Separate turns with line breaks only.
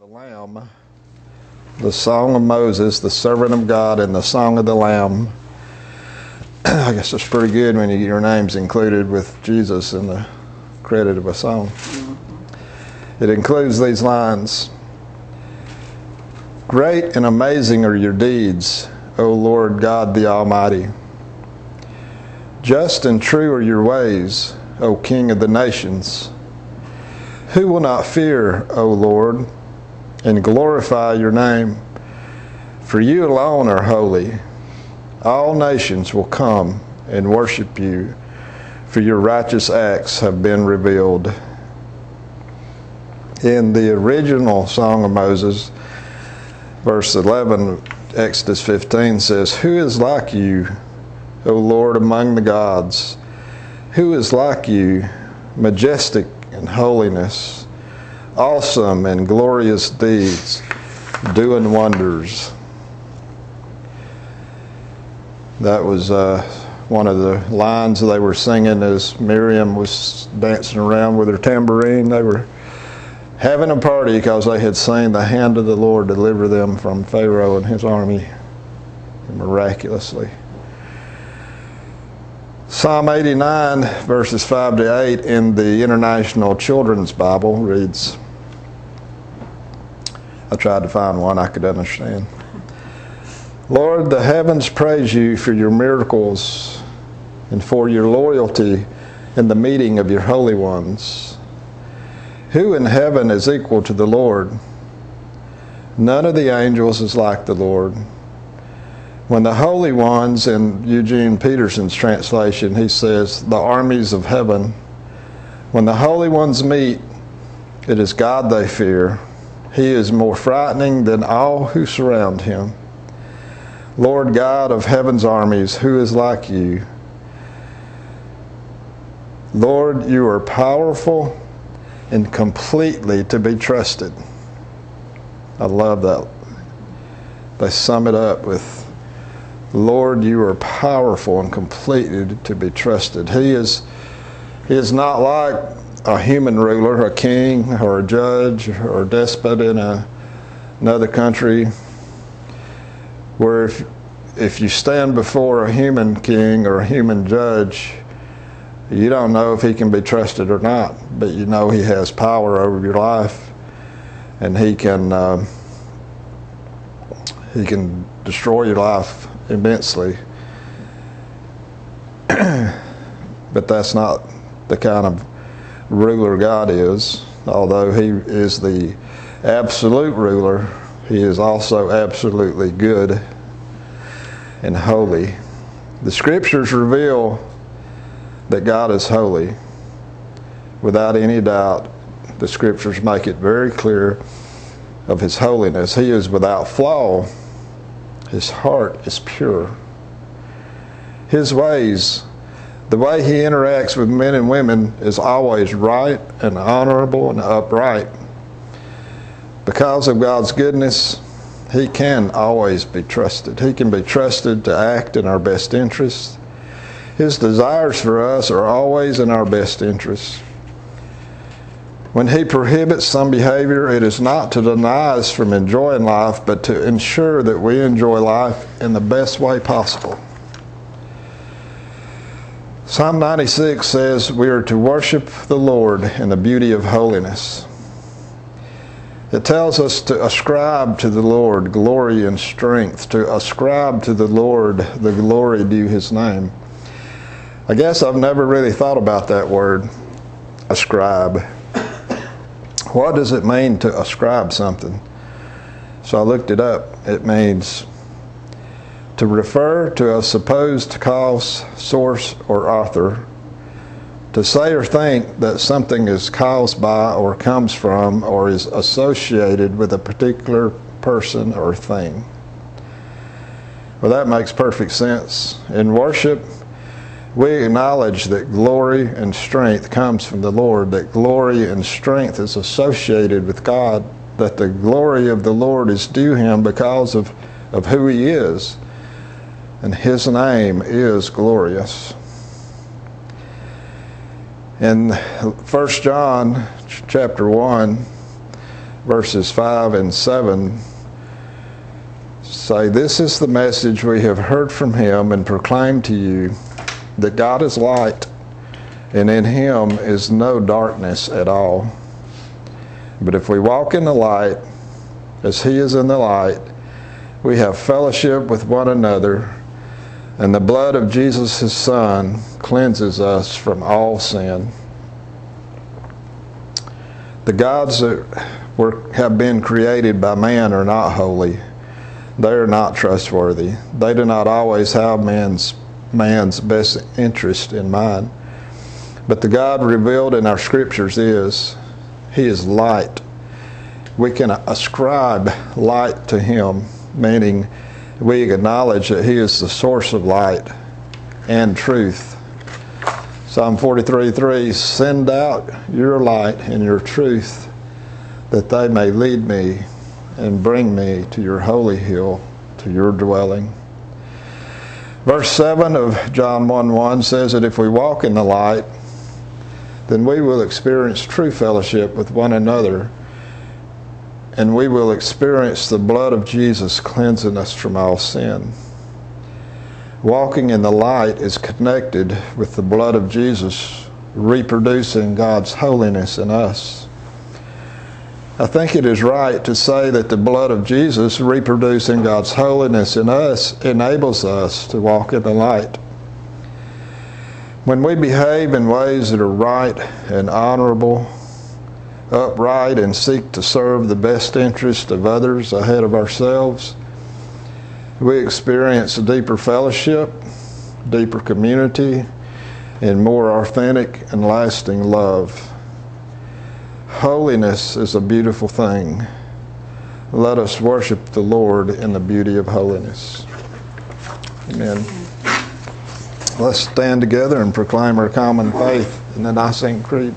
The Lamb, the Song of Moses, the servant of God, and the Song of the Lamb. I guess it's pretty good when you your names included with Jesus in the credit of a song. It includes these lines Great and amazing are your deeds, O Lord God the Almighty. Just and true are your ways, O King of the nations. Who will not fear, O Lord? And glorify your name. For you alone are holy. All nations will come and worship you, for your righteous acts have been revealed. In the original Song of Moses, verse 11, Exodus 15 says, Who is like you, O Lord, among the gods? Who is like you, majestic in holiness? Awesome and glorious deeds, doing wonders. That was uh, one of the lines they were singing as Miriam was dancing around with her tambourine. They were having a party because they had seen the hand of the Lord deliver them from Pharaoh and his army miraculously. Psalm 89, verses 5 to 8 in the International Children's Bible reads I tried to find one I could understand. Lord, the heavens praise you for your miracles and for your loyalty in the meeting of your holy ones. Who in heaven is equal to the Lord? None of the angels is like the Lord. When the holy ones, in Eugene Peterson's translation, he says, the armies of heaven, when the holy ones meet, it is God they fear. He is more frightening than all who surround him. Lord God of heaven's armies, who is like you? Lord, you are powerful and completely to be trusted. I love that. They sum it up with Lord, you are powerful and completely to be trusted. He is, he is not like a human ruler, a king or a judge or a despot in a, another country, where if, if you stand before a human king or a human judge, you don't know if he can be trusted or not, but you know he has power over your life, and he can uh, he can destroy your life immensely. but that's not the kind of ruler God is. Although He is the absolute ruler, He is also absolutely good and holy. The scriptures reveal that God is holy. Without any doubt, the scriptures make it very clear of His holiness. He is without flaw his heart is pure. His ways, the way he interacts with men and women, is always right and honorable and upright. Because of God's goodness, he can always be trusted. He can be trusted to act in our best interests. His desires for us are always in our best interests. When he prohibits some behavior, it is not to deny us from enjoying life, but to ensure that we enjoy life in the best way possible. Psalm 96 says we are to worship the Lord in the beauty of holiness. It tells us to ascribe to the Lord glory and strength, to ascribe to the Lord the glory due his name. I guess I've never really thought about that word, ascribe what does it mean to ascribe something? So I looked it up. It means to refer to a supposed cause, source, or author, to say or think that something is caused by or comes from or is associated with a particular person or thing. Well, that makes perfect sense. In worship, we acknowledge that glory and strength comes from the Lord, that glory and strength is associated with God, that the glory of the Lord is due him because of, of who he is. And his name is glorious. In 1 John chapter 1, verses 5 and 7 say, This is the message we have heard from him and proclaimed to you that God is light, and in him is no darkness at all. But if we walk in the light, as he is in the light, we have fellowship with one another, and the blood of Jesus, his Son, cleanses us from all sin. The gods that were, have been created by man are not holy. They are not trustworthy. They do not always have man's, man's best interest in mind. But the God revealed in our scriptures is He is light. We can ascribe light to Him, meaning we acknowledge that He is the source of light and truth. Psalm 43 3 Send out your light and your truth that they may lead me and bring me to your holy hill, to your dwelling. Verse 7 of John 1 1 says that if we walk in the light, then we will experience true fellowship with one another, and we will experience the blood of Jesus cleansing us from all sin. Walking in the light is connected with the blood of Jesus reproducing God's holiness in us. I think it is right to say that the blood of Jesus reproducing God's holiness in us enables us to walk in the light. When we behave in ways that are right and honorable, upright, and seek to serve the best interest of others ahead of ourselves, we experience a deeper fellowship, deeper community, and more authentic and lasting love. Holiness is a beautiful thing. Let us worship the Lord in the beauty of holiness. Amen. Let's stand together and proclaim our common faith in the Nicene Creed.